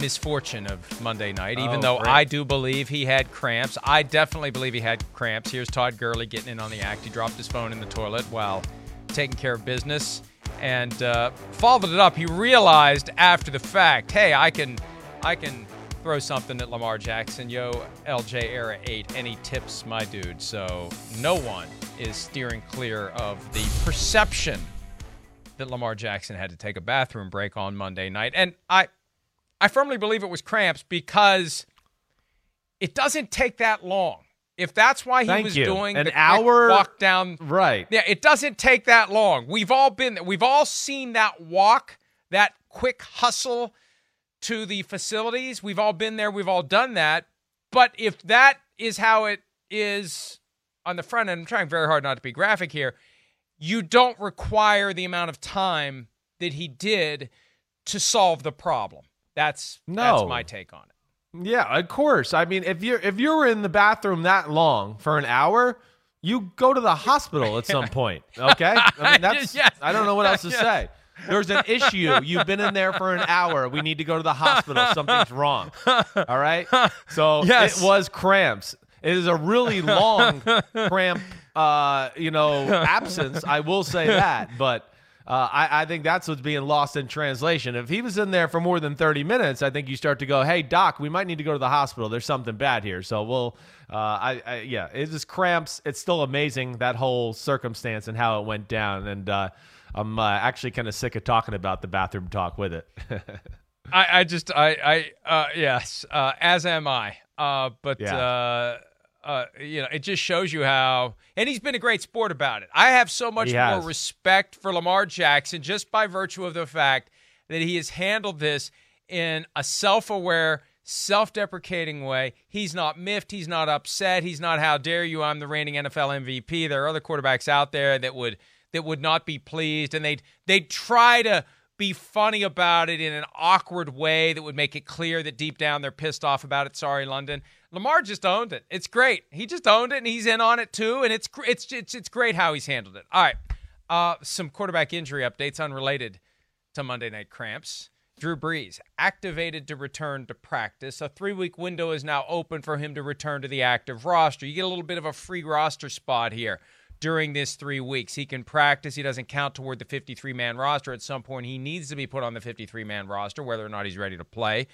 misfortune of Monday night, even Oh, though great. I do believe he had cramps. I definitely believe he had cramps. Here's Todd Gurley getting in on the act. He dropped his phone in the toilet while taking care of business and uh, followed it up. He realized after the fact, hey, I can, I can throw something at Lamar Jackson. Yo, LJ Era 8, any tips, my dude? So no one is steering clear of the perception that Lamar Jackson had to take a bathroom break on Monday night. And I I firmly believe it was cramps because it doesn't take that long. If that's why he Thank was you. doing An hour- walk down Right. yeah, it doesn't take that long. We've all been there. We've all seen that walk, that quick hustle to the facilities. We've all been there. We've all done that. But if that is how it is on the front end, I'm trying very hard not to be graphic here. You don't require the amount of time that he did to solve the problem. That's no. that's my take on it. Yeah, of course. I mean, if you're if you were in the bathroom that long for an hour, you go to the hospital at some point. Okay, I mean that's Yes. I don't know what else to Yes. say. There's an issue. You've been in there for an hour. We need to go to the hospital. Something's wrong. All right. So Yes. it was cramps. It is a really long cramp, uh, you know, absence. I will say that, but. Uh, I, I think that's what's being lost in translation. If he was in there for more than 30 minutes, I think you start to go, hey, doc, we might need to go to the hospital. There's something bad here. So we'll, uh, I, I, yeah, it's just cramps. It's still amazing, that whole circumstance and how it went down. And uh, I'm uh, actually kind of sick of talking about the bathroom talk with it. I, I just I I uh, yes, uh, as am I. Uh, but Yeah. Uh, you know, it just shows you how, and he's been a great sport about it. I have so much He more has. respect for Lamar Jackson just by virtue of the fact that he has handled this in a self-aware, self-deprecating way. He's not miffed. He's not upset. He's not, "How dare you? I'm the reigning NFL MVP." There are other quarterbacks out there that would that would not be pleased, and they'd they'd try to be funny about it in an awkward way that would make it clear that deep down they're pissed off about it. Sorry, London. Lamar just owned it. It's great. He just owned it, and he's in on it too. And it's it's it's it's great how he's handled it. All right, uh, some quarterback injury updates unrelated to Monday Night Cramps. Drew Brees activated to return to practice. A three week window is now open for him to return to the active roster. You get a little bit of a free roster spot here during this three weeks. He can practice. He doesn't count toward the 53 man roster. At some point, he needs to be put on the 53 man roster, whether or not he's ready to play.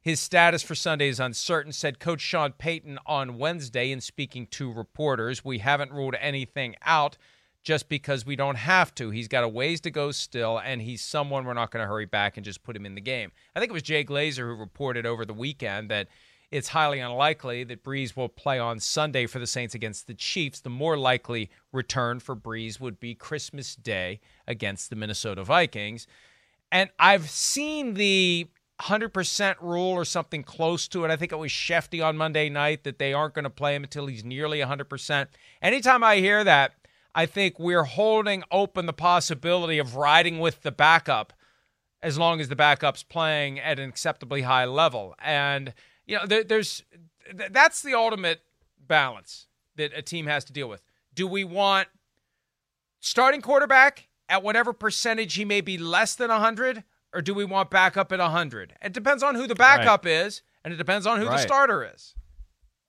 His status for Sunday is uncertain, said Coach Sean Payton on Wednesday in speaking to reporters. We haven't ruled anything out just because we don't have to. He's got a ways to go still, and he's someone we're not going to hurry back and just put him in the game. I think it was Jay Glazer who reported over the weekend that it's highly unlikely that Brees will play on Sunday for the Saints against the Chiefs. The more likely return for Brees would be Christmas Day against the Minnesota Vikings. And I've seen the 100% rule or something close to it. I think it was Schefty on Monday night that they aren't going to play him until he's nearly 100%. Anytime I hear that, I think we're holding open the possibility of riding with the backup as long as the backup's playing at an acceptably high level. And you know, there, there's that's the ultimate balance that a team has to deal with. Do we want starting quarterback at whatever percentage he may be less than 100 or do we want backup at 100? It depends on who the backup right. is and it depends on who right. the starter is.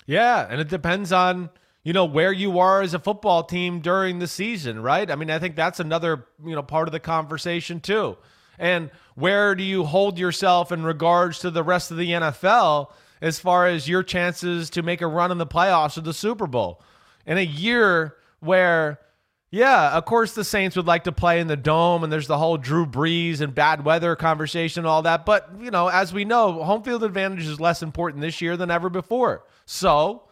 Yeah, and it depends on you know where you are as a football team during the season, right? I mean, I think that's another, you know, part of the conversation too. And where do you hold yourself in regards to the rest of the NFL as far as your chances to make a run in the playoffs or the Super Bowl. In a year where, yeah, of course the Saints would like to play in the dome and there's the whole Drew Brees and bad weather conversation and all that. But, you know, as we know, home field advantage is less important this year than ever before. So,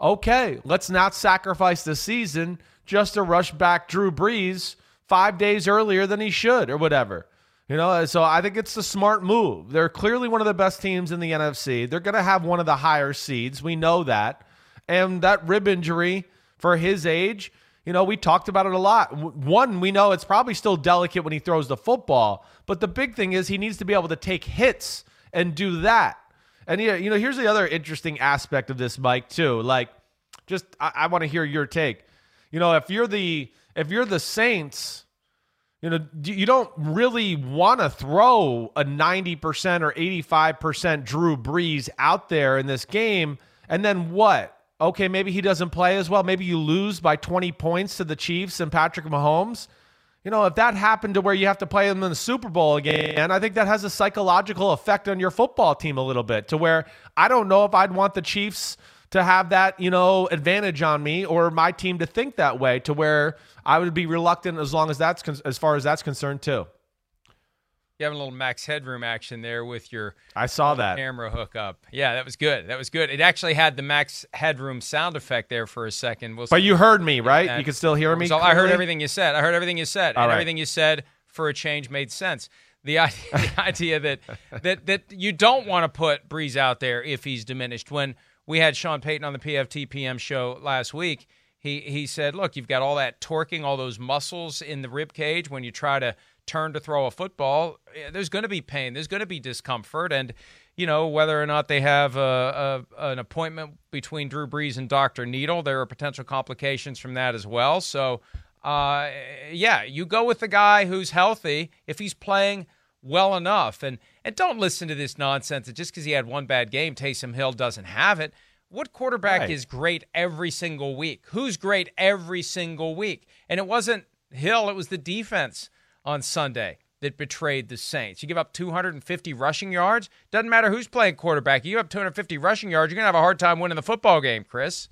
okay, let's not sacrifice the season just to rush back Drew Brees five days earlier than he should or whatever. You know, so I think it's the smart move. They're clearly one of the best teams in the NFC. They're going to have one of the higher seeds. We know that. And that rib injury for his age, you know, we talked about it a lot. One, we know it's probably still delicate when he throws the football, but the big thing is he needs to be able to take hits and do that. And you know, here's the other interesting aspect of this, Mike, too. Like, just I, I want to hear your take. You know, if you're the if you're the Saints you know, you don't really want to throw a 90% or 85% Drew Brees out there in this game. And then what? Okay, maybe he doesn't play as well. Maybe you lose by 20 points to the Chiefs and Patrick Mahomes. You know, if that happened to where you have to play them in the Super Bowl again, I think that has a psychological effect on your football team a little bit to where I don't know if I'd want the Chiefs to have that, you know, advantage on me or my team to think that way to where I would be reluctant as long as that's con- as far as that's concerned too. You having a little max headroom action there with your I saw that camera hookup. Yeah, that was good. That was good. It actually had the max headroom sound effect there for a second. We'll but you heard me, right? You can still hear me. So I heard everything you said. I heard everything you said, All and right. everything you said for a change made sense. The idea, the idea that that that you don't want to put Brees out there if he's diminished. When we had Sean Payton on the PFT PM show last week, he he said, "Look, you've got all that torquing, all those muscles in the rib cage when you try to turn to throw a football. Eh, there's going to be pain. There's going to be discomfort, and you know whether or not they have a, a, an appointment between Drew Brees and Doctor Needle. There are potential complications from that as well. So, uh, yeah, you go with the guy who's healthy if he's playing." well enough and and don't listen to this nonsense that just because he had one bad game Taysom Hill doesn't have it what quarterback right. is great every single week? Who's great every single week? And it wasn't Hill, it was the defense on Sunday that betrayed the Saints. You give up 250 rushing yards, doesn't matter who's playing quarterback. You give up 250 rushing yards, you're going to have a hard time winning the football game, Chris.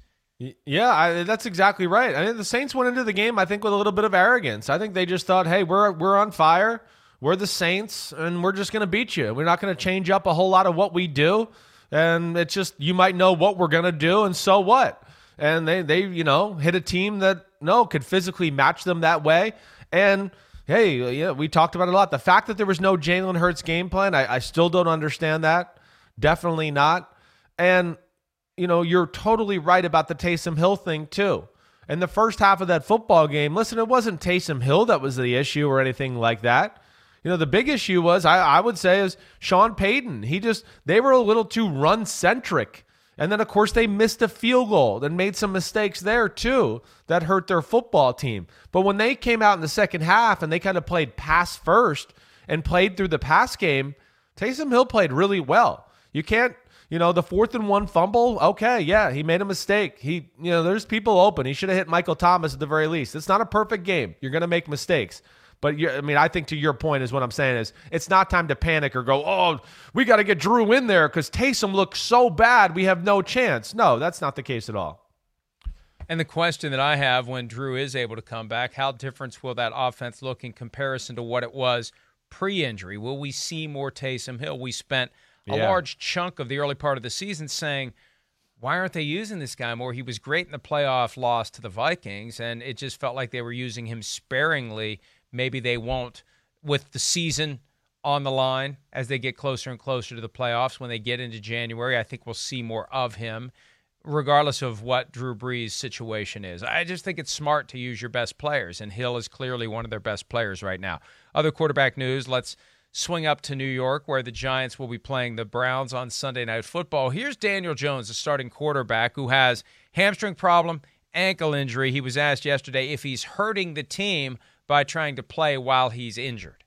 Yeah, I, that's exactly right. I mean, the Saints went into the game, I think, with a little bit of arrogance. I think they just thought, "Hey, we're we're on fire. We're the Saints, and we're just going to beat you. We're not going to change up a whole lot of what we do and it's just you might know what we're gonna do, and so what? And they they you know hit a team that no could physically match them that way, and hey, yeah, we talked about it a lot. The fact that there was no Jalen Hurts game plan, I, I still don't understand that. Definitely not. And you know, you're totally right about the Taysom Hill thing too. In the first half of that football game, listen, it wasn't Taysom Hill that was the issue or anything like that. You know, the big issue was, I, I would say, is Sean Payton. He just, they were a little too run centric. And then, of course, they missed a field goal and made some mistakes there, too, that hurt their football team. But when they came out in the second half and they kind of played pass first and played through the pass game, Taysom Hill played really well. You can't, you know, the fourth and one fumble, okay, yeah, he made a mistake. He, you know, there's people open. He should have hit Michael Thomas at the very least. It's not a perfect game. You're going to make mistakes. But I mean, I think to your point is what I'm saying is it's not time to panic or go, oh, we got to get Drew in there because Taysom looks so bad, we have no chance. No, that's not the case at all. And the question that I have when Drew is able to come back, how different will that offense look in comparison to what it was pre-injury? Will we see more Taysom Hill? We spent a Yeah. large chunk of the early part of the season saying, why aren't they using this guy more? He was great in the playoff loss to the Vikings, and it just felt like they were using him sparingly. Maybe they won't with the season on the line as they get closer and closer to the playoffs. When they get into January, I think we'll see more of him, regardless of what Drew Brees' situation is. I just think it's smart to use your best players, and Hill is clearly one of their best players right now. Other quarterback news, let's swing up to New York, where the Giants will be playing the Browns on Sunday Night Football. Here's Daniel Jones, the starting quarterback, who has hamstring problem, ankle injury. He was asked yesterday if he's hurting the team by trying to play while he's injured.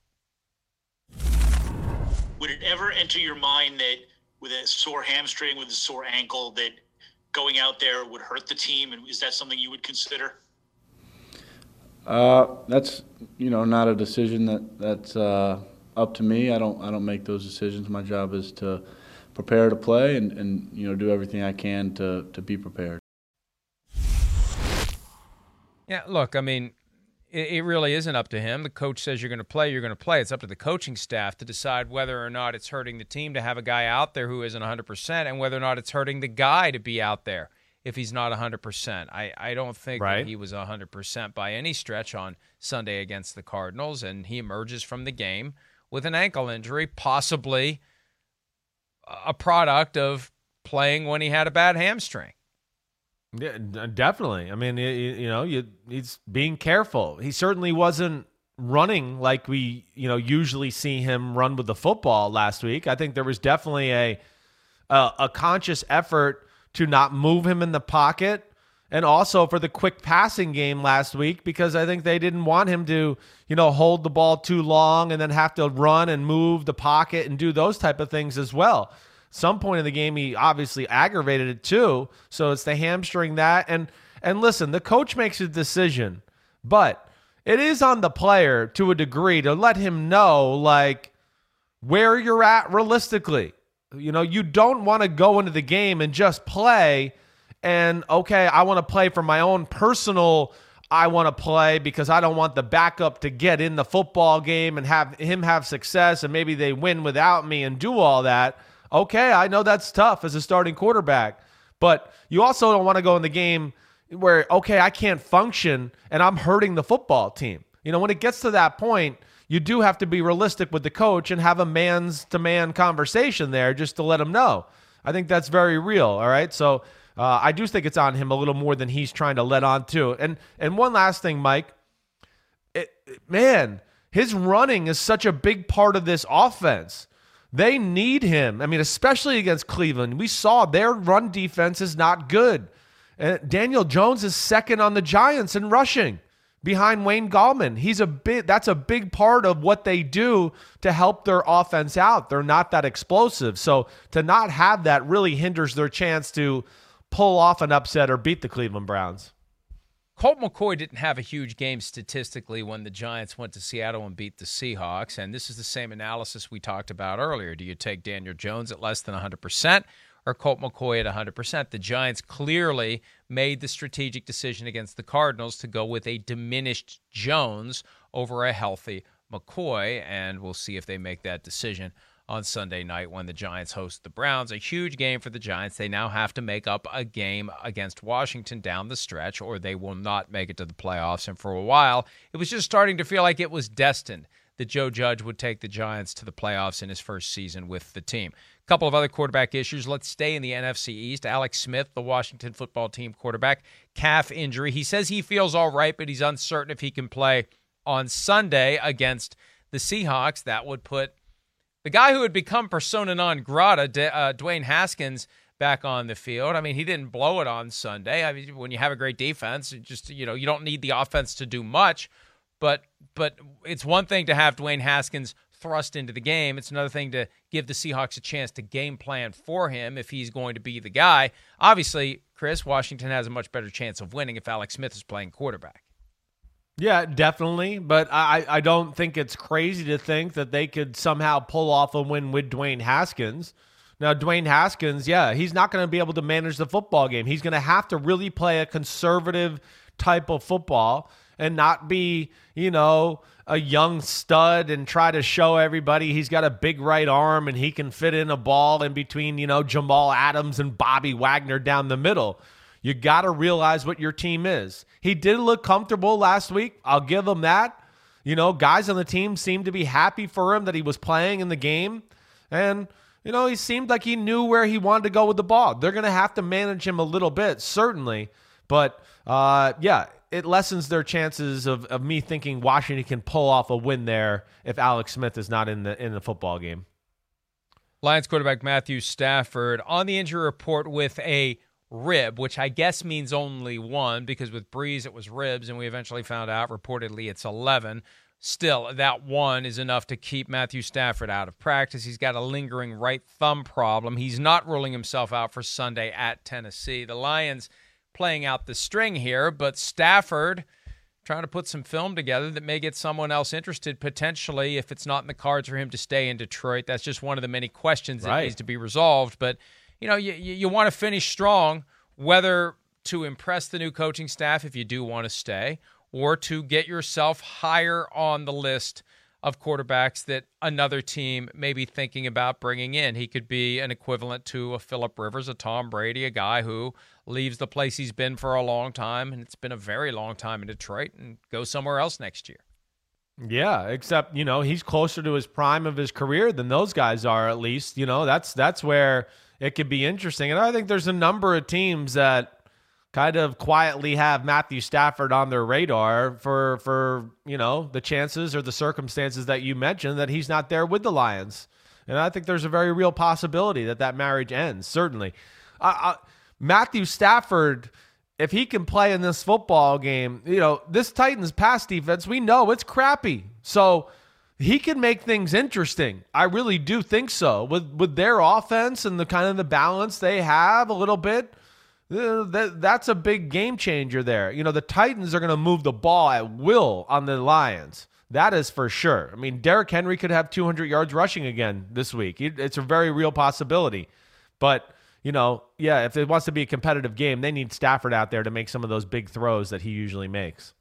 Would it ever enter your mind that with a sore hamstring, with a sore ankle, that going out there would hurt the team? And is that something you would consider? Uh, that's you know not a decision that that's uh, up to me. I don't I don't make those decisions. My job is to prepare to play and, and you know do everything I can to to be prepared. Yeah, look, I mean, it, it really isn't up to him. The coach says you're going to play, you're going to play. It's up to the coaching staff to decide whether or not it's hurting the team to have a guy out there who isn't 100% and whether or not it's hurting the guy to be out there if he's not 100%. I, I don't think Right. that he was 100% by any stretch on Sunday against the Cardinals, and he emerges from the game with an ankle injury, possibly a product of playing when he had a bad hamstring. Yeah, uh, definitely. I mean, you, you know, you, he's being careful. He certainly wasn't running like we, you know, usually see him run with the football last week. I think there was definitely a a, a conscious effort to not move him in the pocket and also for the quick passing game last week because I think they didn't want him to, you know, hold the ball too long and then have to run and move the pocket and do those type of things as well. Some point in the game he obviously aggravated it too, so it's the hamstring that and and listen, the coach makes a decision, but it is on the player to a degree to let him know like where you're at realistically. You know, you don't want to go into the game and just play and okay, I want to play for my own personal I want to play because I don't want the backup to get in the football game and have him have success and maybe they win without me and do all that. Okay, I know that's tough as a starting quarterback, but you also don't want to go in the game where okay, I can't function and I'm hurting the football team. You know, when it gets to that point, you do have to be realistic with the coach and have a man's to man conversation there just to let him know. I think that's very real. All right. So uh, I do think it's on him a little more than he's trying to let on to. And and one last thing, Mike. It, man, his running is such a big part of this offense. They need him. I mean, especially against Cleveland. We saw their run defense is not good. And Daniel Jones is second on the Giants in rushing behind Wayne Gallman. He's a big that's a big part of what they do to help their offense out. They're not that explosive. So to not have that really hinders their chance to pull off an upset or beat the Cleveland Browns. Colt McCoy didn't have a huge game statistically when the Giants went to Seattle and beat the Seahawks. And this is the same analysis we talked about earlier. Do you take Daniel Jones at less than 100% or Colt McCoy at 100%? The Giants clearly made the strategic decision against the Cardinals to go with a diminished Jones over a healthy McCoy. And we'll see if they make that decision on Sunday night when the Giants host the Browns. A huge game for the Giants. They now have to make up a game against Washington down the stretch, or they will not make it to the playoffs. And for a while, it was just starting to feel like it was destined that Joe Judge would take the Giants to the playoffs in his first season with the team. A couple of other quarterback issues. Let's stay in the NFC East. Alex Smith, the Washington football team quarterback, calf injury. He says he feels all right, but he's uncertain if he can play on Sunday against the Seahawks. That would put the guy who had become persona non grata, D- uh, Dwayne Haskins, back on the field. I mean, he didn't blow it on Sunday. I mean, when you have a great defense, just you know you don't need the offense to do much, but but it's one thing to have Dwayne Haskins thrust into the game. It's another thing to give the Seahawks a chance to game plan for him if he's going to be the guy. Obviously, Chris Washington has a much better chance of winning if Alex Smith is playing quarterback. Yeah, definitely. But I, I don't think it's crazy to think that they could somehow pull off a win with Dwayne Haskins. Now, Dwayne Haskins, yeah, he's not going to be able to manage the football game. He's going to have to really play a conservative type of football. and not be, you know, a young stud and try to show everybody he's got a big right arm and he can fit in a ball in between, you know, Jamal Adams and Bobby Wagner down the middle. You got to realize what your team is. He did look comfortable last week. I'll give him that. You know, guys on the team seemed to be happy for him that he was playing in the game. And, you know, he seemed like he knew where he wanted to go with the ball. They're going to have to manage him a little bit, certainly. But, uh, yeah, it lessens their chances of, of me thinking Washington can pull off a win there if Alex Smith is not in the in the football game. Lions quarterback Matthew Stafford on the injury report with a rib, which I guess means only one because with Brees it was ribs, and we eventually found out reportedly it's 11. Still, that one is enough to keep Matthew Stafford out of practice. He's got a lingering right thumb problem. He's not ruling himself out for Sunday at Tennessee. The Lions playing out the string here, but Stafford trying to put some film together that may get someone else interested potentially if it's not in the cards for him to stay in Detroit. That's just one of the many questions that needs to be resolved. But you know, you, you want to finish strong, whether to impress the new coaching staff if you do want to stay, or to get yourself higher on the list of quarterbacks that another team may be thinking about bringing in. He could be an equivalent to a Philip Rivers, a Tom Brady, a guy who leaves the place he's been for a long time, and it's been a very long time in Detroit, and goes somewhere else next year. Yeah, except you know he's closer to his prime of his career than those guys are. At least you know that's that's where it could be interesting. And I think there's a number of teams that kind of quietly have Matthew Stafford on their radar for for you know the chances or the circumstances that you mentioned that he's not there with the Lions. And I think there's a very real possibility that that marriage ends. Certainly, Matthew Stafford. If he can play in this football game, you know, this Titans pass defense, we know it's crappy. So he can make things interesting. I really do think so. With with their offense and the kind of the balance they have a little bit, uh, that that's a big game changer there. You know, the Titans are going to move the ball at will on the Lions. That is for sure. I mean, Derrick Henry could have 200 yards rushing again this week. It's a very real possibility. But, you know, yeah, if it wants to be a competitive game, they need Stafford out there to make some of those big throws that he usually makes.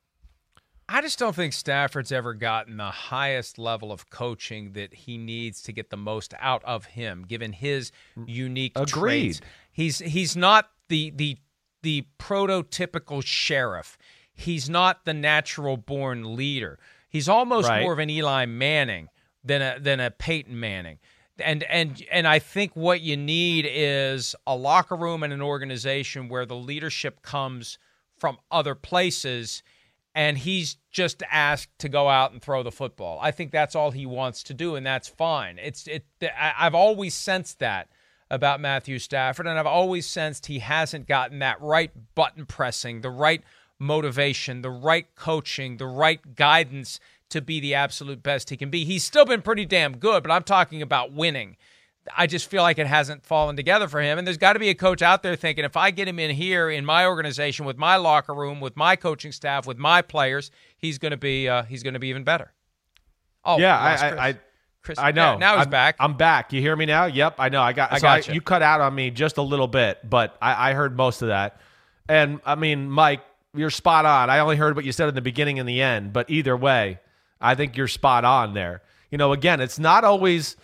I just don't think Stafford's ever gotten the highest level of coaching that he needs to get the most out of him, given his mm, unique Agreed. traits. He's he's not the the the prototypical sheriff. He's not the natural born leader. He's almost right. more of an Eli Manning than a than a Peyton Manning. And and and I think what you need is a locker room and an organization where the leadership comes from other places and he's just asked to go out and throw the football. I think that's all he wants to do, and that's fine. It's it. I've always sensed that about Matthew Stafford, and I've always sensed he hasn't gotten that right button pressing, the right motivation, the right coaching, the right guidance to be the absolute best he can be. He's still been pretty damn good, but I'm talking about winning. I just feel like it hasn't fallen together for him. And there's got to be a coach out there thinking if I get him in here in my organization with my locker room, with my coaching staff, with my players, he's going to be uh, he's going to be even better. Oh yeah, I, I, Chris, I know. Now, he's I'm, back. I'm back. You hear me now? Yep, I know. I got. I so got you. you cut out on me just a little bit, but I, I heard most of that. And I mean, Mike, you're spot on. I only heard what you said in the beginning and the end, but either way, I think you're spot on there. You know, again, it's not always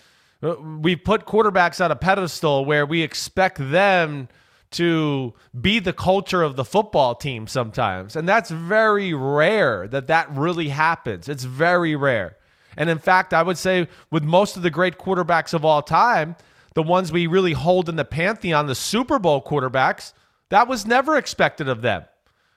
Uh, we put quarterbacks on a pedestal where we expect them to be the culture of the football team sometimes. And that's very rare that that really happens. It's very rare. And in fact, I would say with most of the great quarterbacks of all time, the ones we really hold in the pantheon, the Super Bowl quarterbacks, that was never expected of them.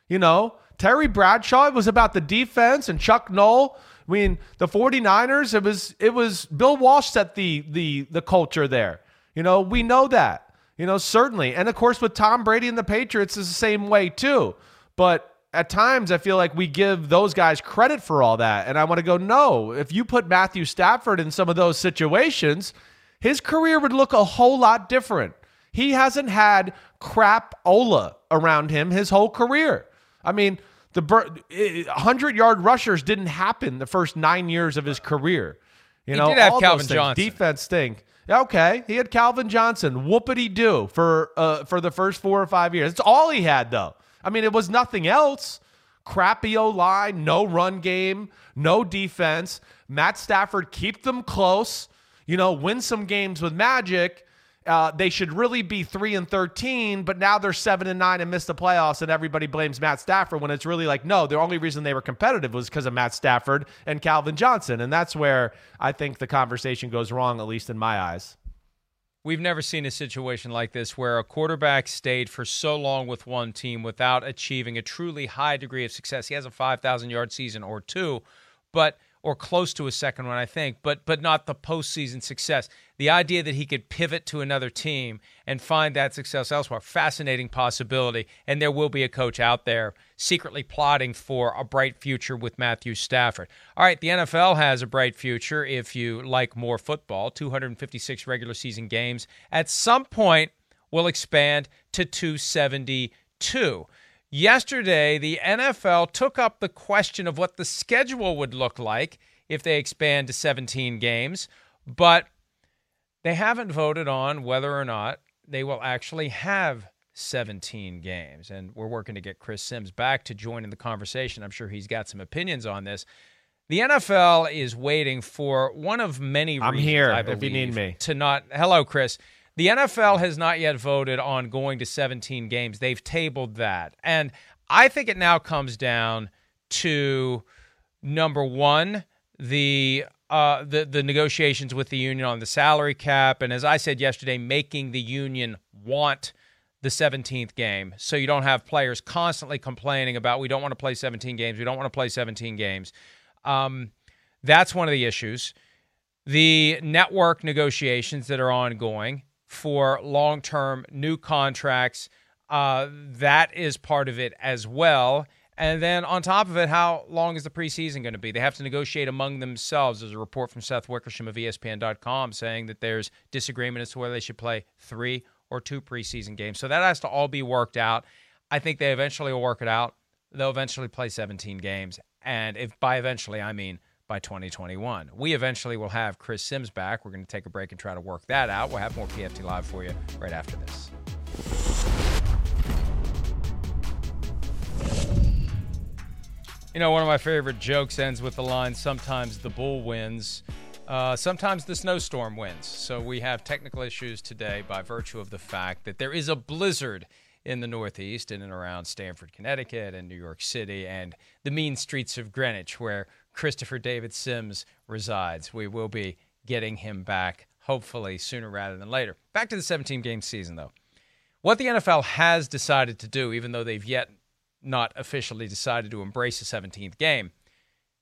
You know, Terry Bradshaw, it was about the defense and Chuck Noll I mean, the 49ers, it was it was Bill Walsh set the the the culture there. You know, we know that. You know, certainly. And of course with Tom Brady and the Patriots is the same way too. But at times I feel like we give those guys credit for all that. And I want to go, no, if you put Matthew Stafford in some of those situations, his career would look a whole lot different. He hasn't had crap Ola around him his whole career. I mean, the 100 yard rushers didn't happen the first nine years of his career. You he know, did have Calvin Johnson. Defense stink. Okay, he had Calvin Johnson. Whoopity do for uh, for the first four or five years. It's all he had though. I mean, it was nothing else. crappy O line, no run game, no defense. Matt Stafford keep them close, you know, win some games with magic. Uh, they should really be three and thirteen, but now they're seven and nine and missed the playoffs, and everybody blames Matt Stafford when it's really like no, the only reason they were competitive was because of Matt Stafford and Calvin Johnson, and that's where I think the conversation goes wrong, at least in my eyes. We've never seen a situation like this where a quarterback stayed for so long with one team without achieving a truly high degree of success. He has a 5,000 yard season or two, but or close to a second one, I think, but but not the postseason success. The idea that he could pivot to another team and find that success elsewhere, fascinating possibility. And there will be a coach out there secretly plotting for a bright future with Matthew Stafford. All right, the NFL has a bright future if you like more football. 256 regular season games. At some point, will expand to 272. Yesterday, the NFL took up the question of what the schedule would look like if they expand to 17 games, but they haven't voted on whether or not they will actually have 17 games. And we're working to get Chris Simms back to join in the conversation. I'm sure he's got some opinions on this. The NFL is waiting for one of many I'm reasons, here I if you need me. To not, hello, Chris. The NFL has not yet voted on going to 17 games. They've tabled that. And I think it now comes down to number one, the uh, the the negotiations with the union on the salary cap, and as I said yesterday, making the union want the 17th game, so you don't have players constantly complaining about we don't want to play 17 games, we don't want to play 17 games. Um, that's one of the issues. The network negotiations that are ongoing for long term new contracts. Uh, that is part of it as well. And then on top of it, how long is the preseason going to be? They have to negotiate among themselves. There's a report from Seth Wickersham of ESPN.com saying that there's disagreement as to whether they should play three or two preseason games. So that has to all be worked out. I think they eventually will work it out. They'll eventually play 17 games. And if by eventually, I mean by 2021. We eventually will have Chris Simms back. We're going to take a break and try to work that out. We'll have more PFT Live for you right after this. You know, one of my favorite jokes ends with the line sometimes the bull wins, uh, sometimes the snowstorm wins. So we have technical issues today by virtue of the fact that there is a blizzard in the Northeast, in and around Stamford, Connecticut, and New York City, and the mean streets of Greenwich, where Christopher David Simms resides. We will be getting him back, hopefully sooner rather than later. Back to the 17 game season, though. What the NFL has decided to do, even though they've yet not officially decided to embrace the 17th game,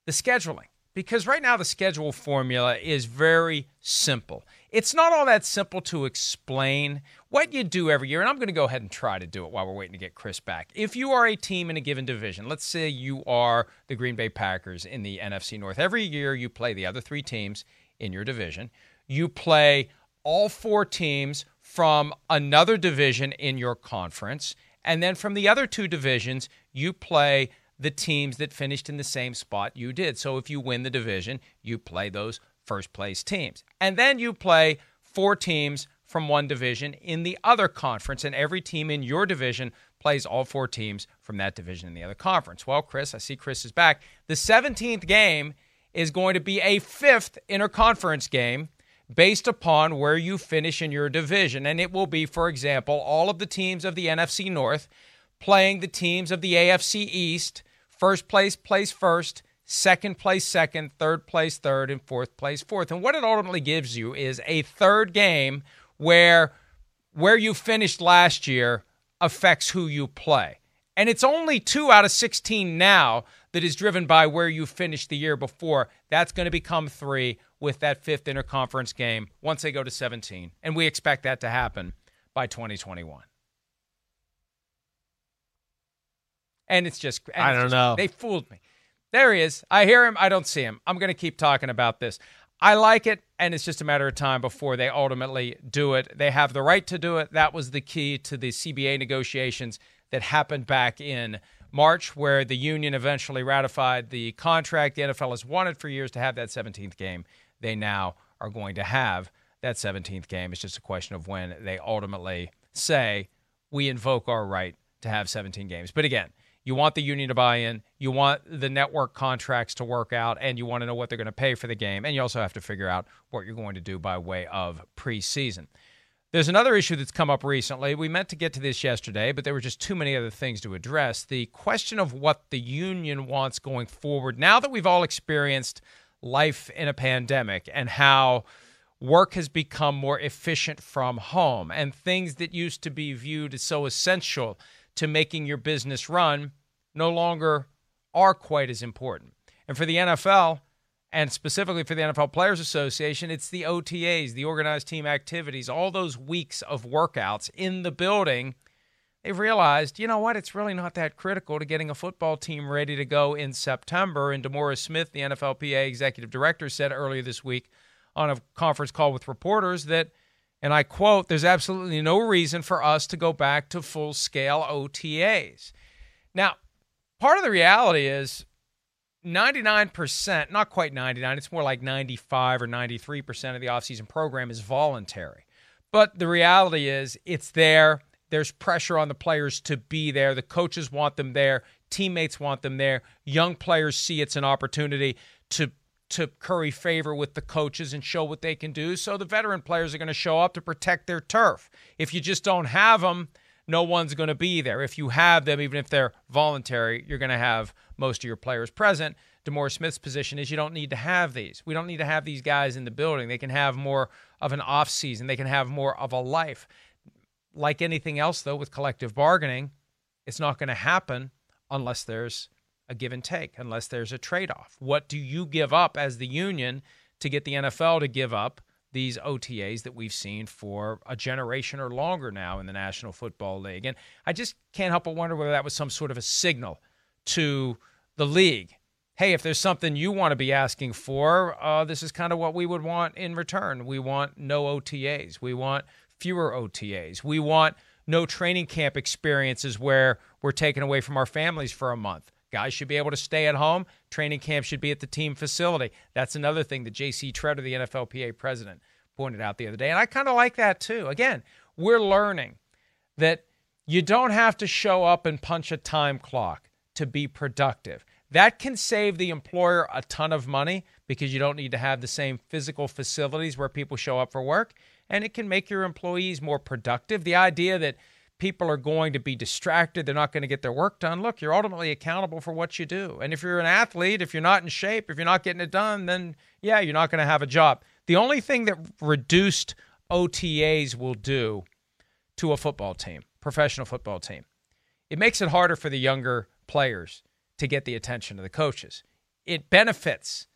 the scheduling. Because right now, the schedule formula is very simple. It's not all that simple to explain what you do every year. And I'm going to go ahead and try to do it while we're waiting to get Chris back. If you are a team in a given division, let's say you are the Green Bay Packers in the NFC North, every year you play the other three teams in your division. You play all four teams from another division in your conference. And then from the other two divisions, you play the teams that finished in the same spot you did. So if you win the division, you play those first place teams. And then you play four teams from one division in the other conference, and every team in your division plays all four teams from that division in the other conference. Well, Chris, I see Chris is back. The 17th game is going to be a fifth interconference game based upon where you finish in your division. And it will be, for example, all of the teams of the NFC North playing the teams of the AFC East. First place plays first, second place second, third place third, and fourth place fourth. And what it ultimately gives you is a third game where where you finished last year affects who you play. And it's only two out of 16 now that is driven by where you finished the year before. That's going to become three with that fifth interconference game once they go to 17. And we expect that to happen by 2021. And it's just, and I don't just- know. They fooled me. There he is. I hear him. I don't see him. I'm going to keep talking about this. I like it, and it's just a matter of time before they ultimately do it. They have the right to do it. That was the key to the CBA negotiations that happened back in March, where the union eventually ratified the contract. The NFL has wanted for years to have that 17th game. They now are going to have that 17th game. It's just a question of when they ultimately say, we invoke our right to have 17 games. But again, You want the union to buy in. You want the network contracts to work out, and you want to know what they're going to pay for the game. And you also have to figure out what you're going to do by way of preseason. There's another issue that's come up recently. We meant to get to this yesterday, but there were just too many other things to address. The question of what the union wants going forward. Now that we've all experienced life in a pandemic and how work has become more efficient from home and things that used to be viewed as so essential to making your business run no longer are quite as important. And for the NFL, and specifically for the NFL Players Association, it's the OTAs, the organized team activities, all those weeks of workouts in the building. They've realized, you know what, it's really not that critical to getting a football team ready to go in September. And DeMaurice Smith, the NFLPA executive director, said earlier this week on a conference call with reporters that, and I quote, there's absolutely no reason for us to go back to full scale OTAs. Now, part of the reality is 99%, not quite 99, it's more like 95 or 93% of the offseason program is voluntary. But the reality is it's there. There's pressure on the players to be there. The coaches want them there. Teammates want them there. Young players see it's an opportunity to to curry favor with the coaches and show what they can do. So the veteran players are going to show up to protect their turf. If you just don't have them, no one's going to be there. If you have them, even if they're voluntary, you're going to have most of your players present. DeMaurice Smith's position is you don't need to have these. We don't need to have these guys in the building. They can have more of an off season. They can have more of a life. Like anything else, though, with collective bargaining, it's not going to happen unless there's a give and take, unless there's a trade off. What do you give up as the union to get the NFL to give up these OTAs that we've seen for a generation or longer now in the National Football League. And I just can't help but wonder whether that was some sort of a signal to the league. Hey, if there's something you want to be asking for, uh, this is kind of what we would want in return. We want no OTAs. We want fewer OTAs. We want no training camp experiences where we're taken away from our families for a month. Guys should be able to stay at home. Training camp should be at the team facility. That's another thing that J.C. Tretter, the NFLPA president, pointed out the other day. And I kind of like that too. Again, we're learning that you don't have to show up and punch a time clock to be productive. That can save the employer a ton of money because you don't need to have the same physical facilities where people show up for work. And it can make your employees more productive. The idea that people are going to be distracted. They're not going to get their work done. Look, you're ultimately accountable for what you do. And if you're an athlete, if you're not in shape, if you're not getting it done, then yeah, you're not going to have a job. The only thing that reduced OTAs will do to a football team, professional football team, it makes it harder for the younger players to get the attention of the coaches. It benefits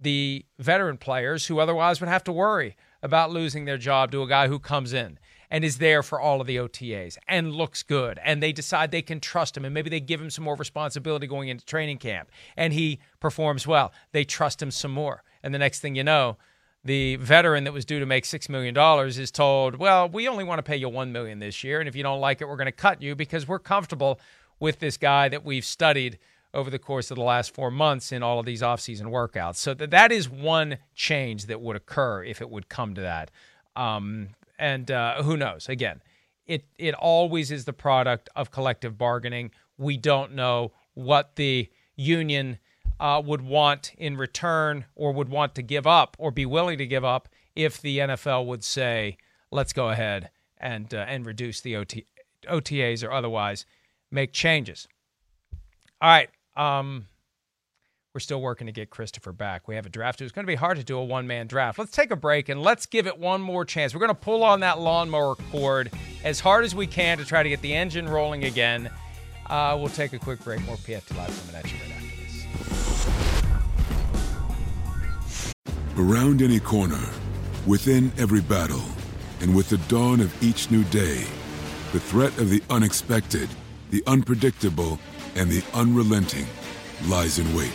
the veteran players who otherwise would have to worry about losing their job to a guy who comes in and is there for all of the OTAs and looks good and they decide they can trust him and maybe they give him some more responsibility going into training camp and he performs well. They trust him some more. And the next thing you know, the veteran that was due to make $6 million is told, well, we only want to pay you 1 million this year. And if you don't like it, we're going to cut you because we're comfortable with this guy that we've studied over the course of the last four months in all of these offseason workouts. So that, that is one change that would occur if it would come to that. Um, and uh, who knows? Again, it it always is the product of collective bargaining. We don't know what the union uh, would want in return, or would want to give up, or be willing to give up if the NFL would say, "Let's go ahead and uh, and reduce the OT, OTAs or otherwise make changes." All right. Um, we're still working to get Christopher back. We have a draft. It's going to be hard to do a one man draft. Let's take a break and let's give it one more chance. We're going to pull on that lawnmower cord as hard as we can to try to get the engine rolling again. Uh, we'll take a quick break. More PFT Live coming at you right after this. Around any corner, within every battle, and with the dawn of each new day, the threat of the unexpected, the unpredictable, and the unrelenting lies in wait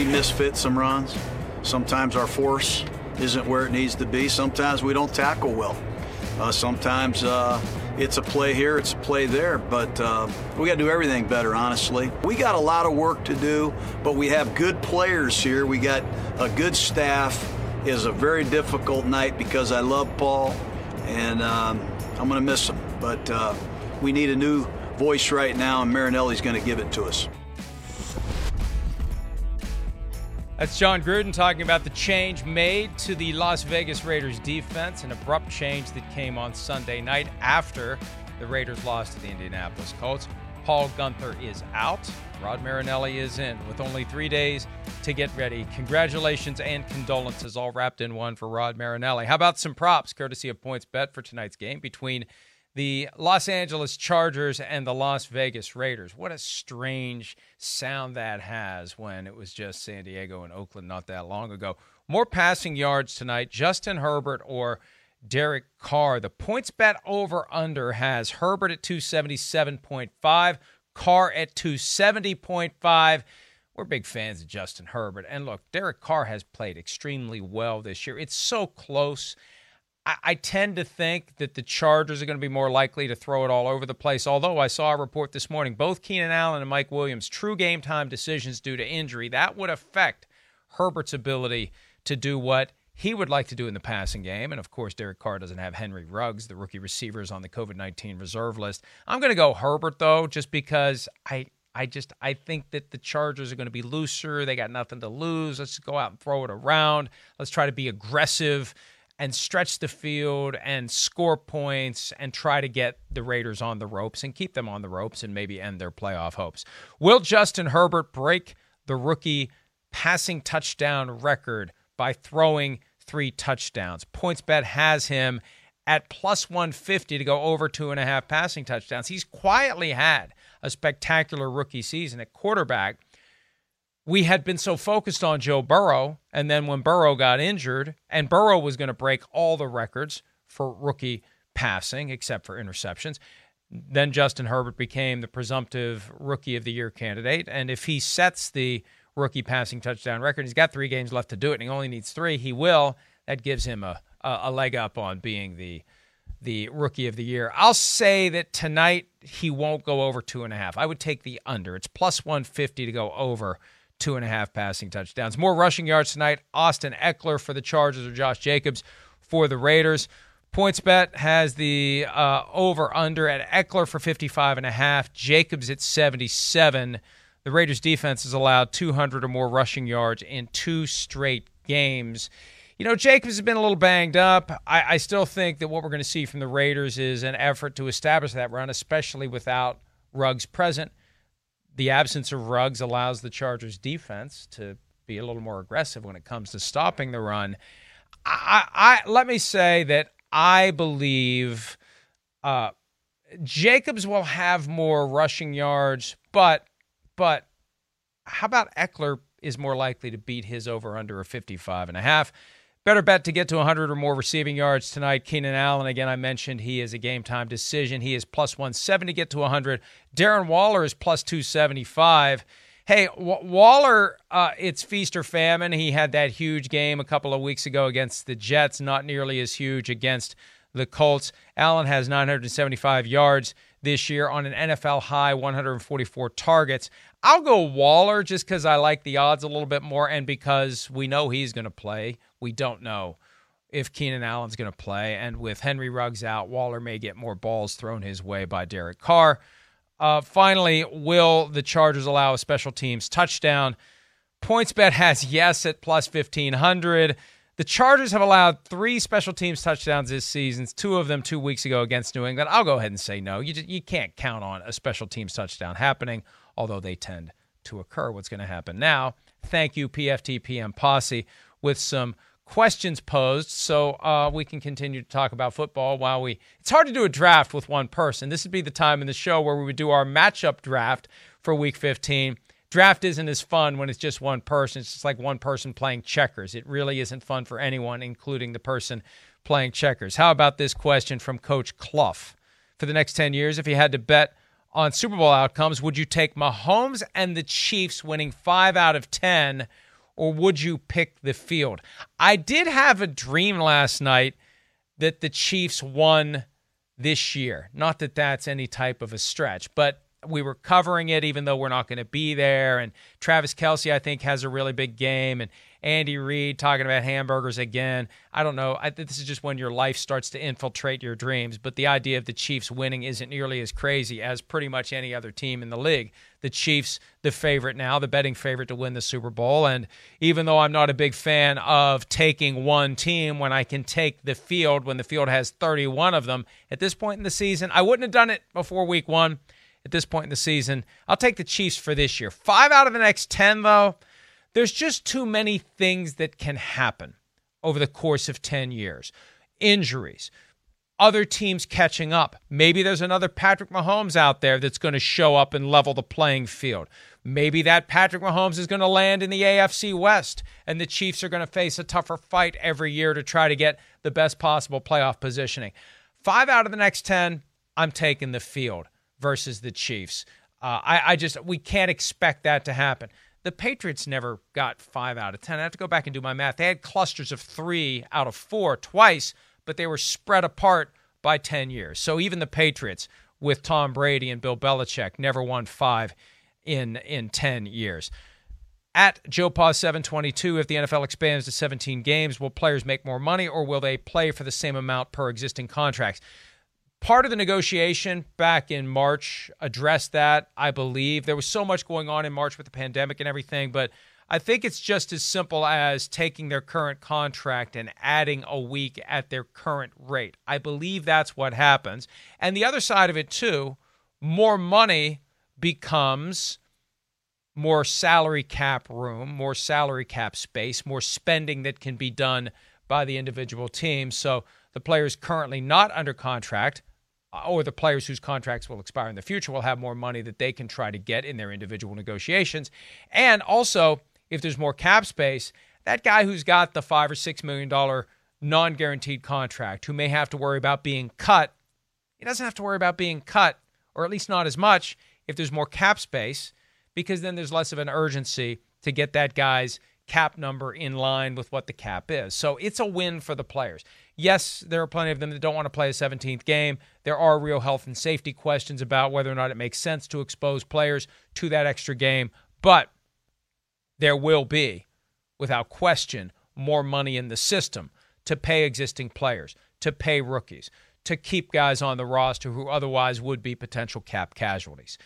We misfit some runs. Sometimes our force isn't where it needs to be. Sometimes we don't tackle well. Uh, sometimes uh, it's a play here, it's a play there, but uh, we got to do everything better, honestly. We got a lot of work to do, but we have good players here. We got a good staff. Is a very difficult night because I love Paul, and um, I'm going to miss him. But uh, we need a new voice right now, and Marinelli's going to give it to us. That's Jon Gruden talking about the change made to the Las Vegas Raiders defense, an abrupt change that came on Sunday night after the Raiders lost to the Indianapolis Colts. Paul Guenther is out. Rod Marinelli is in with only three days to get ready. Congratulations and condolences all wrapped in one for Rod Marinelli. How about some props courtesy of PointsBet for tonight's game between the Los Angeles Chargers and the Las Vegas Raiders. What a strange sound that has when it was just San Diego and Oakland not that long ago. More passing yards tonight, Justin Herbert or Derek Carr. The PointsBet over under has Herbert at 277.5, Carr at 270.5. We're big fans of Justin Herbert. And look, Derek Carr has played extremely well this year. It's so close. I, tend to think that the Chargers are going to be more likely to throw it all over the place. Although I saw a report this morning, both Keenan Allen and Mike Williams, true game time decisions due to injury, that would affect Herbert's ability to do what he would like to do in the passing game. And of course, Derek Carr doesn't have Henry Ruggs, the rookie receiver, is on the COVID 19 reserve list. I'm going to go Herbert, though, just because I. I just I think that the Chargers are going to be looser. They got nothing to lose. Let's go out and throw it around. Let's try to be aggressive and stretch the field and score points and try to get the Raiders on the ropes and keep them on the ropes and maybe end their playoff hopes. Will Justin Herbert break the rookie passing touchdown record by throwing three touchdowns? PointsBet has him at plus 150 to go over two and a half passing touchdowns. He's quietly had a spectacular rookie season at quarterback we had been so focused on Joe Burrow, and then when Burrow got injured, and Burrow was going to break all the records for rookie passing except for interceptions, then Justin Herbert became the presumptive rookie of the year candidate. And if he sets the rookie passing touchdown record, he's got three games left to do it, and he only needs three. He will. That gives him a, a, leg up on being the the rookie of the year. I'll say that tonight he won't go over two and a half. I would take the under. It's plus 150 to go over two and a half passing touchdowns. More rushing yards tonight. Austin Ekeler for the Chargers or Josh Jacobs for the Raiders. PointsBet has the uh, over under at Eckler for 55 and a half, Jacobs at 77. The Raiders defense has allowed 200 or more rushing yards in two straight games. You know, Jacobs has been a little banged up. I, I still think that what we're going to see from the Raiders is an effort to establish that run, especially without Ruggs present the absence of Ruggs allows the Chargers defense to be a little more aggressive when it comes to stopping the run. I, I let me say that I believe uh, Jacobs will have more rushing yards, but but how about Ekeler is more likely to beat his over under a 55 and a half? Better bet to get to 100 or more receiving yards tonight. Keenan Allen, again, I mentioned he is a game time decision. He is plus 170 to get to 100. Darren Waller is plus 275. Hey, w- Waller, uh, it's feast or famine. He had that huge game a couple of weeks ago against the Jets, not nearly as huge against the Colts. Allen has 975 yards this year on an NFL high 144 targets. I'll go Waller just because I like the odds a little bit more and because we know he's going to play. We don't know if Keenan Allen's going to play. And with Henry Ruggs out, Waller may get more balls thrown his way by Derek Carr. Uh, finally, will the Chargers allow a special teams touchdown? PointsBet has yes at plus 1500. The Chargers have allowed three special teams touchdowns this season, two of them two weeks ago against New England. I'll go ahead and say no. You, just, you can't count on a special teams touchdown happening, although they tend to occur. What's going to happen now? Thank you, PFT PM Posse, with some questions posed so uh, we can continue to talk about football while we. It's hard to do a draft with one person. This would be the time in the show where we would do our matchup draft for week 15 draft isn't as fun when it's just one person. It's just like one person playing checkers. It really isn't fun for anyone, including the person playing checkers. How about this question from Coach Clough? For the next 10 years, if you had to bet on Super Bowl outcomes, would you take Mahomes and the Chiefs winning five out of 10, or would you pick the field? I did have a dream last night that the Chiefs won this year. Not that that's any type of a stretch, but we were covering it even though we're not going to be there. And Travis Kelce, I think, has a really big game. And Andy Reid talking about hamburgers again. I don't know. I, this is just when your life starts to infiltrate your dreams. But the idea of the Chiefs winning isn't nearly as crazy as pretty much any other team in the league. The Chiefs, the favorite now, the betting favorite to win the Super Bowl. And even though I'm not a big fan of taking one team when I can take the field when the field has 31 of them at this point in the season, I wouldn't have done it before week one at this point in the season. I'll take the Chiefs for this year. Five out of the next 10, though, there's just too many things that can happen over the course of 10 years. Injuries, other teams catching up. Maybe there's another Patrick Mahomes out there that's going to show up and level the playing field. Maybe that Patrick Mahomes is going to land in the AFC West and the Chiefs are going to face a tougher fight every year to try to get the best possible playoff positioning. Five out of the next 10, I'm taking the field versus the Chiefs. Uh, I, I just we can't expect that to happen. The Patriots never got five out of ten. I have to go back and do my math. They had clusters of three out of four twice, but they were spread apart by ten years. So even the Patriots with Tom Brady and Bill Belichick never won five in in ten years. At Joe Paw 722, if the NFL expands to 17 games, will players make more money or will they play for the same amount per existing contracts? Part of the negotiation back in March addressed that, I believe. There was so much going on in March with the pandemic and everything, but I think it's just as simple as taking their current contract and adding a week at their current rate. I believe that's what happens. And the other side of it, too, more money becomes more salary cap room, more salary cap space, more spending that can be done by the individual teams. So the players currently not under contract Uh, or the players whose contracts will expire in the future will have more money that they can try to get in their individual negotiations. And also, if there's more cap space, that guy who's got the five or six million dollar non guaranteed contract who may have to worry about being cut, he doesn't have to worry about being cut, or at least not as much if there's more cap space, because then there's less of an urgency to get that guy's cap number in line with what the cap is. So it's a win for the players. Yes, there are plenty of them that don't want to play a 17th game. There are real health and safety questions about whether or not it makes sense to expose players to that extra game, but there will be, without question, more money in the system to pay existing players, to pay rookies, to keep guys on the roster who otherwise would be potential cap casualties.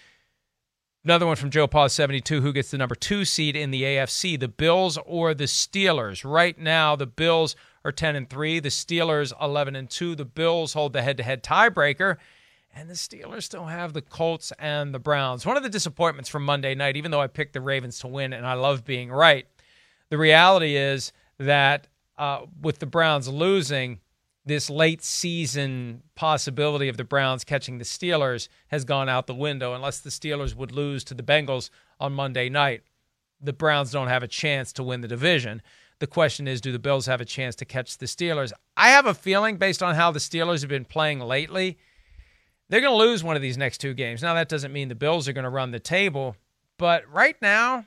Another one from Joe Paul 72 who gets the number 2 seed in the AFC, the Bills or the Steelers. Right now the Bills are 10 and 3, the Steelers 11 and 2. The Bills hold the head-to-head tiebreaker and the Steelers still have the Colts and the Browns. One of the disappointments from Monday night even though I picked the Ravens to win and I love being right. The reality is that uh, with the Browns losing, this late season possibility of the Browns catching the Steelers has gone out the window unless the Steelers would lose to the Bengals on Monday night. The Browns don't have a chance to win the division. The question is do the Bills have a chance to catch the Steelers? I have a feeling based on how the Steelers have been playing lately, they're going to lose one of these next two games. Now that doesn't mean the Bills are going to run the table, but right now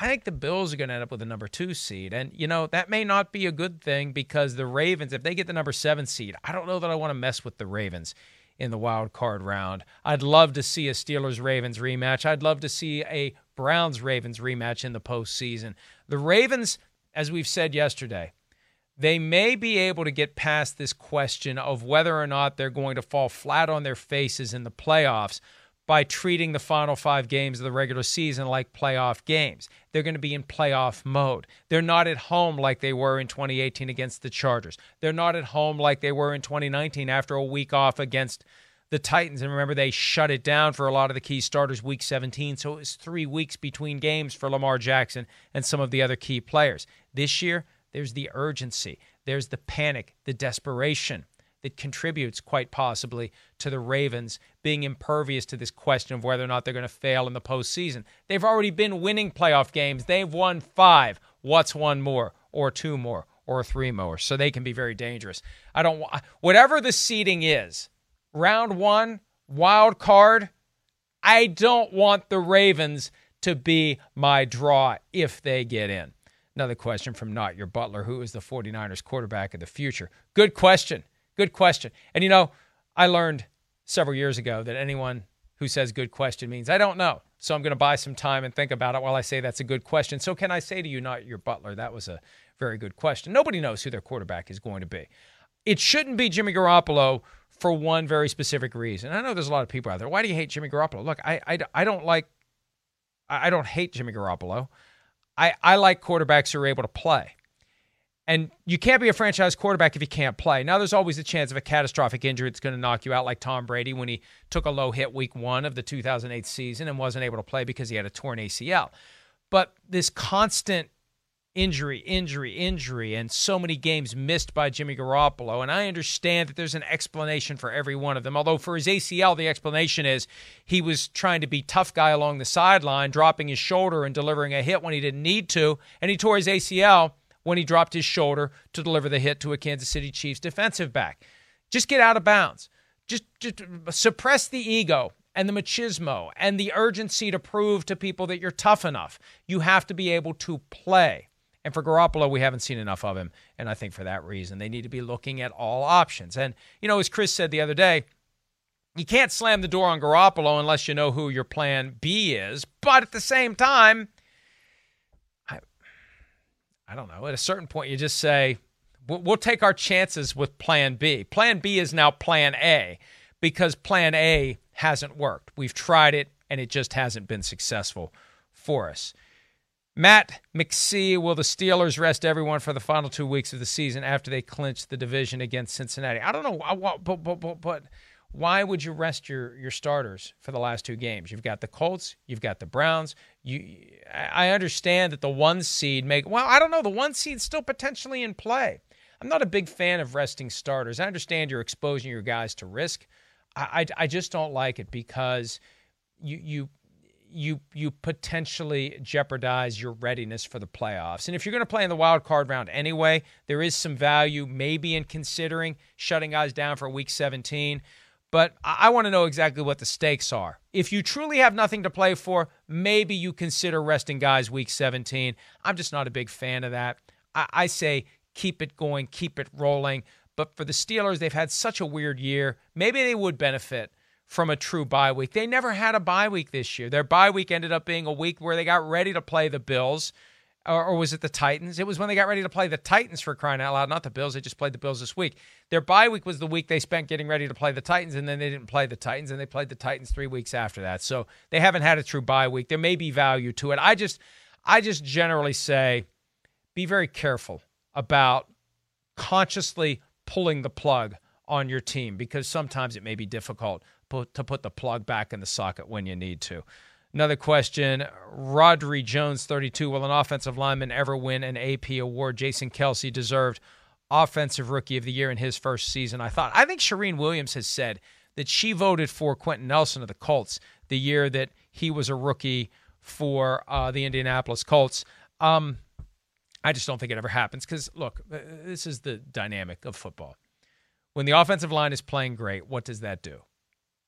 I think the Bills are going to end up with a number two seed. And, you know, that may not be a good thing because the Ravens, if they get the number seven seed, I don't know that I want to mess with the Ravens in the wild card round. I'd love to see a Steelers Ravens rematch. I'd love to see a Browns Ravens rematch in the postseason. The Ravens, as we've said yesterday, they may be able to get past this question of whether or not they're going to fall flat on their faces in the playoffs by treating the final five games of the regular season like playoff games. They're going to be in playoff mode. They're not at home like they were in 2018 against the Chargers. They're not at home like they were in 2019 after a week off against the Titans. And remember, they shut it down for a lot of the key starters week 17. So it was three weeks between games for Lamar Jackson and some of the other key players. This year, there's the urgency, there's the panic, the desperation that contributes quite possibly to the Ravens being impervious to this question of whether or not they're going to fail in the postseason. They've already been winning playoff games. They've won five. What's one more, or two more, or three more? So they can be very dangerous. I don't want whatever the seeding is. Round one, wild card. I don't want the Ravens to be my draw if they get in. Another question from Not Your Butler Who is the 49ers quarterback of the future? Good question. Good question. And you know, I learned several years ago that anyone who says good question means I don't know. So I'm going to buy some time and think about it while I say that's a good question. So can I say to you, not your butler, that was a very good question. Nobody knows who their quarterback is going to be. It shouldn't be Jimmy Garoppolo for one very specific reason. I know there's a lot of people out there. Why do you hate Jimmy Garoppolo? Look, I, I, I don't like, I don't hate Jimmy Garoppolo. I, I like quarterbacks who are able to play. And you can't be a franchise quarterback if you can't play. Now, there's always a chance of a catastrophic injury that's going to knock you out, like Tom Brady when he took a low hit week one of the 2008 season and wasn't able to play because he had a torn ACL. But this constant injury, injury, injury, and so many games missed by Jimmy Garoppolo. And I understand that there's an explanation for every one of them. Although for his ACL, the explanation is he was trying to be tough guy along the sideline, dropping his shoulder and delivering a hit when he didn't need to, and he tore his ACL when he dropped his shoulder to deliver the hit to a Kansas City Chiefs defensive back. Just get out of bounds. Just, just suppress the ego and the machismo and the urgency to prove to people that you're tough enough. You have to be able to play. And for Garoppolo, we haven't seen enough of him. And I think for that reason, they need to be looking at all options. And, you know, as Chris said the other day, you can't slam the door on Garoppolo unless you know who your plan B is. But at the same time, I don't know. At a certain point, you just say, we'll take our chances with plan B. Plan B is now plan A because plan A hasn't worked. We've tried it and it just hasn't been successful for us. Matt McSee, will the Steelers rest everyone for the final two weeks of the season after they clinch the division against Cincinnati? I don't know, but, but, but, but why would you rest your your starters for the last two games? You've got the Colts, you've got the Browns. You, I understand that the one seed make well. I don't know. The one seed's still potentially in play. I'm not a big fan of resting starters. I understand you're exposing your guys to risk. I, I, I just don't like it because you you you you potentially jeopardize your readiness for the playoffs. And if you're going to play in the wild card round anyway, there is some value maybe in considering shutting guys down for week 17 but I want to know exactly what the stakes are. If you truly have nothing to play for, maybe you consider resting guys week 17. I'm just not a big fan of that. I, I say keep it going, keep it rolling. But for the Steelers, they've had such a weird year. Maybe they would benefit from a true bye week. They never had a bye week this year. Their bye week ended up being a week where they got ready to play the Bills or, or, was it the Titans? It was when they got ready to play the Titans for crying out loud, not the Bills. They just played the Bills this week. Their bye week was the week they spent getting ready to play the Titans, and then they didn't play the Titans, and they played the Titans three weeks after that. So they haven't had a true bye week. There may be value to it. I just, I just generally say, be very careful about consciously pulling the plug on your team because sometimes it may be difficult to put the plug back in the socket when you need to. Another question Rodri Jones, 32. Will an offensive lineman ever win an AP award? Jason Kelce deserved Offensive Rookie of the Year in his first season. I thought, I think Charean Williams has said that she voted for Quenton Nelson of the Colts the year that he was a rookie for uh, the Indianapolis Colts. Um, I just don't think it ever happens because, look, uh, this is the dynamic of football. When the offensive line is playing great, what does that do?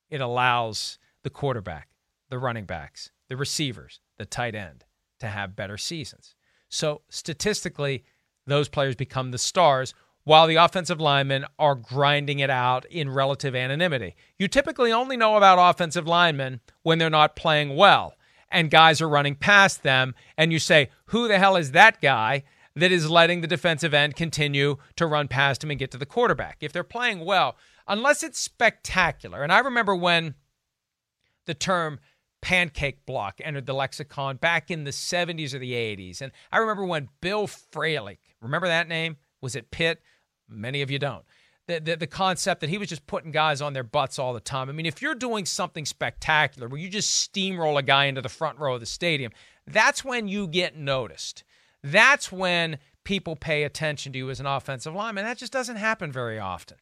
It allows the quarterback the running backs, the receivers, the tight end to have better seasons. So statistically, those players become the stars while the offensive linemen are grinding it out in relative anonymity. You typically only know about offensive linemen when they're not playing well and guys are running past them, and you say, Who the hell is that guy? That is letting the defensive end continue to run past him and get to the quarterback. If they're playing well, unless it's spectacular, and I remember when the term pancake block entered the lexicon back in the 70s or the 80s. And I remember when Bill Fralic, remember that name? Was it Pitt? Many of you don't. The, the, the, concept that he was just putting guys on their butts all the time. I mean, if you're doing something spectacular where you just steamroll a guy into the front row of the stadium, that's when you get noticed. That's when people pay attention to you as an offensive lineman. That just doesn't happen very often.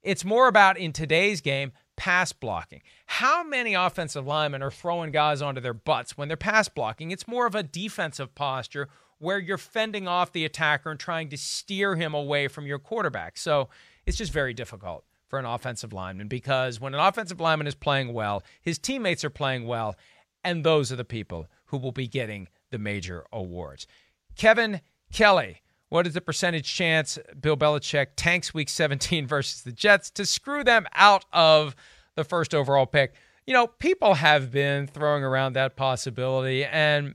It's more about in today's game, pass blocking. How many offensive linemen are throwing guys onto their butts when they're pass blocking? It's more of a defensive posture where you're fending off the attacker and trying to steer him away from your quarterback. So it's just very difficult for an offensive lineman because when an offensive lineman is playing well, his teammates are playing well, and those are the people who will be getting the major awards. Kevin Kelly, what is the percentage chance Bill Belichick tanks week 17 versus the Jets to screw them out of the first overall pick? You know, people have been throwing around that possibility, and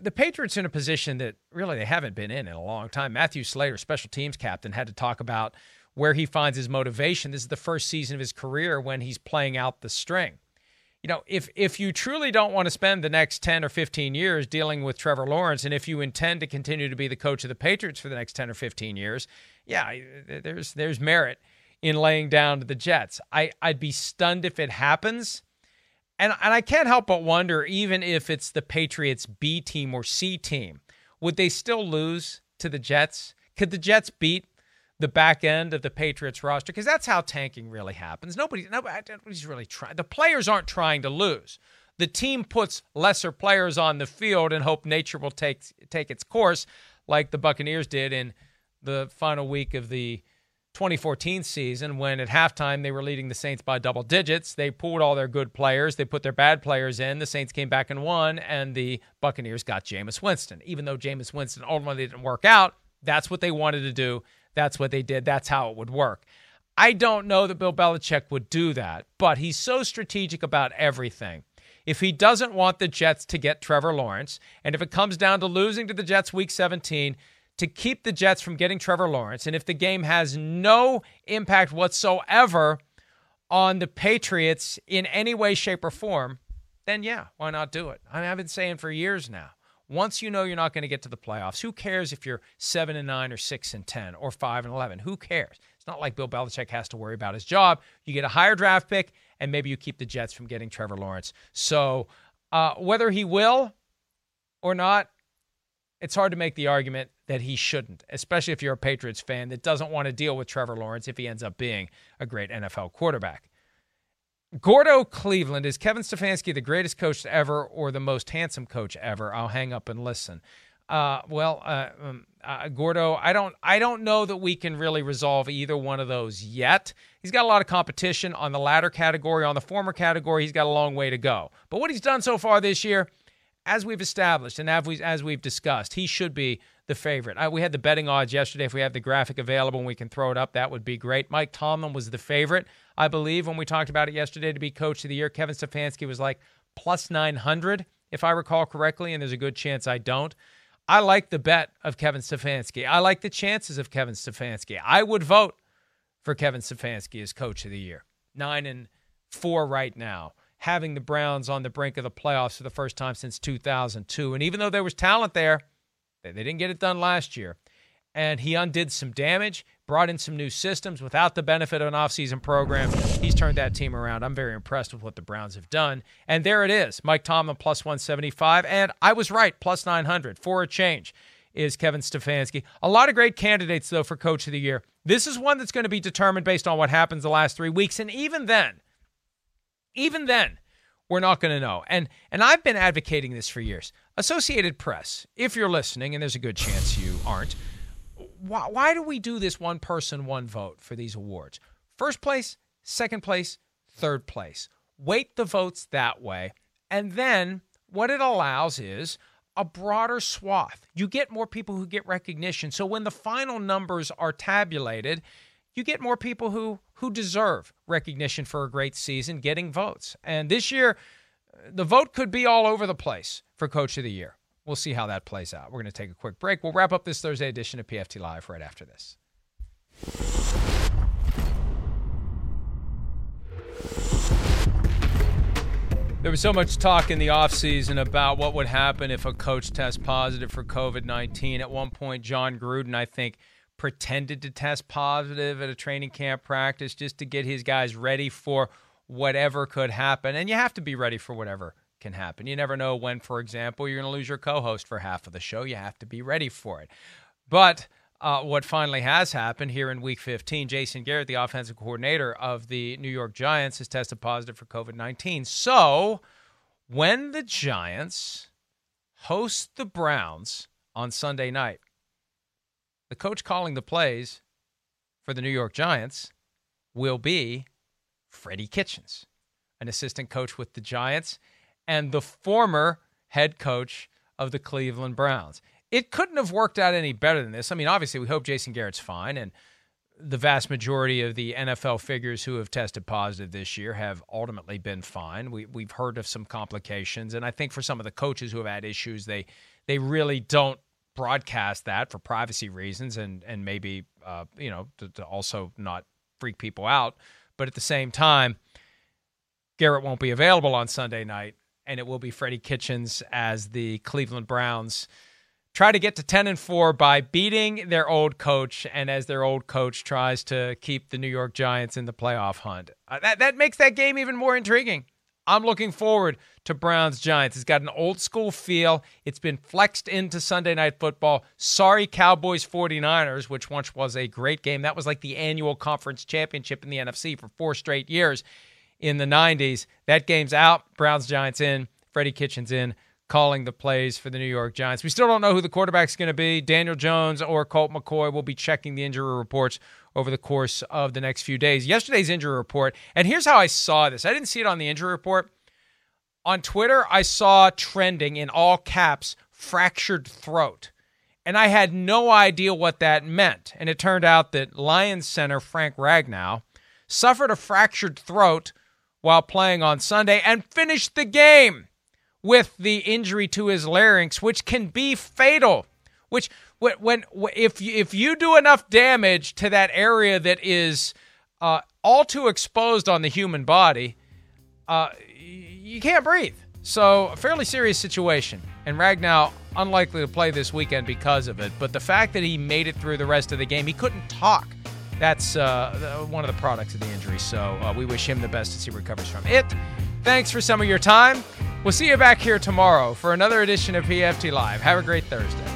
the Patriots in a position that really they haven't been in in a long time. Matthew Slater, special teams captain, had to talk about where he finds his motivation. This is the first season of his career when he's playing out the string. You know, if if you truly don't want to spend the next 10 or 15 years dealing with Trevor Lawrence and if you intend to continue to be the coach of the Patriots for the next 10 or 15 years, yeah, there's there's merit in laying down to the Jets. I I'd be stunned if it happens and and I can't help but wonder, even if it's the Patriots B team or C team, would they still lose to the Jets? Could the Jets beat the back end of the Patriots roster? Because that's how tanking really happens. Nobody, nobody's really trying. The players aren't trying to lose. The team puts lesser players on the field and hope nature will take take its course, like the Buccaneers did in the final week of the 2014 season when at halftime they were leading the Saints by double digits. They pulled all their good players, they put their bad players in. The Saints came back and won, and the Buccaneers got Jameis Winston. Even though Jameis Winston ultimately didn't work out, that's what they wanted to do. That's what they did. That's how it would work. I don't know that Bill Belichick would do that, but he's so strategic about everything. If he doesn't want the Jets to get Trevor Lawrence, and if it comes down to losing to the Jets week 17, to keep the Jets from getting Trevor Lawrence. And if the game has no impact whatsoever on the Patriots in any way, shape, or form, then yeah, why not do it? I mean, I've been saying for years now. Once you know you're not going to get to the playoffs, who cares if you're seven and nine or six and ten or five and eleven? Who cares? It's not like Bill Belichick has to worry about his job. You get a higher draft pick, and maybe you keep the Jets from getting Trevor Lawrence. So uh, whether he will or not, it's hard to make the argument that he shouldn't, especially if you're a Patriots fan that doesn't want to deal with Trevor Lawrence if he ends up being a great NFL quarterback. Gordo Cleveland is Kevin Stefanski the greatest coach ever or the most handsome coach ever? I'll hang up and listen. Uh, well, uh, um, uh, Gordo, I don't, I don't know that we can really resolve either one of those yet. He's got a lot of competition on the latter category. On the former category, he's got a long way to go. But what he's done so far this year, as we've established and as, we, as we've discussed, he should be the favorite. I, we had the betting odds yesterday. If we have the graphic available and we can throw it up, that would be great. Mike Tomlin was the favorite, I believe, when we talked about it yesterday to be coach of the year. Kevin Stefanski was like plus 900, if I recall correctly, and there's a good chance I don't. I like the bet of Kevin Stefanski. I like the chances of Kevin Stefanski. I would vote for Kevin Stefanski as coach of the year. Nine and four right now having the Browns on the brink of the playoffs for the first time since 2002. And even though there was talent there, they didn't get it done last year. And he undid some damage, brought in some new systems without the benefit of an offseason program. He's turned that team around. I'm very impressed with what the Browns have done. And there it is Mike Tomlin plus 175. And I was right, plus 900 for a change is Kevin Stefanski. A lot of great candidates, though, for Coach of the Year. This is one that's going to be determined based on what happens the last three weeks. And even then, even then, we're not going to know. And and I've been advocating this for years. Associated Press, if you're listening, and there's a good chance you aren't, why, why do we do this one person, one vote for these awards? First place, second place, third place. Weight the votes that way. And then what it allows is a broader swath. You get more people who get recognition. So when the final numbers are tabulated, you get more people who who deserve recognition for a great season getting votes. And this year, the vote could be all over the place for Coach of the Year. We'll see how that plays out. We're going to take a quick break. We'll wrap up this Thursday edition of PFT Live right after this. There was so much talk in the offseason about what would happen if a coach tests positive for COVID 19. At one point, Jon Gruden, I think, pretended to test positive at a training camp practice just to get his guys ready for whatever could happen. And you have to be ready for whatever can happen. You never know when, for example, you're going to lose your co host for half of the show. You have to be ready for it. But uh, what finally has happened here in week 15, Jason Garrett, the offensive coordinator of the New York Giants, has tested positive for COVID 19. So when the Giants host the Browns on Sunday night, the coach calling the plays for the New York Giants will be Freddie Kitchens, an assistant coach with the Giants and the former head coach of the Cleveland Browns it couldn't have worked out any better than this. I mean, obviously, we hope Jason Garrett's fine, and the vast majority of the NFL figures who have tested positive this year have ultimately been fine. We we've heard of some complications, and I think for some of the coaches who have had issues, they they really don't broadcast that for privacy reasons, and and maybe uh, you know to, to also not freak people out. But at the same time, Garrett won't be available on Sunday night, and it will be Freddie Kitchens as the Cleveland Browns try to get to 10 and 4 by beating their old coach and as their old coach tries to keep the New York Giants in the playoff hunt. Uh, that that makes that game even more intriguing. I'm looking forward to Browns Giants. It's got an old school feel. It's been flexed into Sunday night football. Sorry Cowboys 49ers, which once was a great game. That was like the annual conference championship in the NFC for four straight years in the 90s. That game's out. Browns Giants in. Freddie Kitchens in calling the plays for the New York Giants. We still don't know who the quarterback's going to be. Daniel Jones or Colt McCoy will be checking the injury reports over the course of the next few days. Yesterday's injury report, and here's how I saw this. I didn't see it on the injury report. On Twitter, I saw trending in all caps fractured throat. And I had no idea what that meant. And it turned out that Lions center Frank Ragnow suffered a fractured throat while playing on Sunday and finished the game with the injury to his larynx, which can be fatal. Which when, when if you, if you do enough damage to that area that is uh, all too exposed on the human body, uh, you can't breathe. So a fairly serious situation. And Ragnow unlikely to play this weekend because of it. But the fact that he made it through the rest of the game, he couldn't talk. That's uh, one of the products of the injury. So uh, we wish him the best as he recovers from it. Thanks for some of your time. We'll see you back here tomorrow for another edition of PFT Live. Have a great Thursday.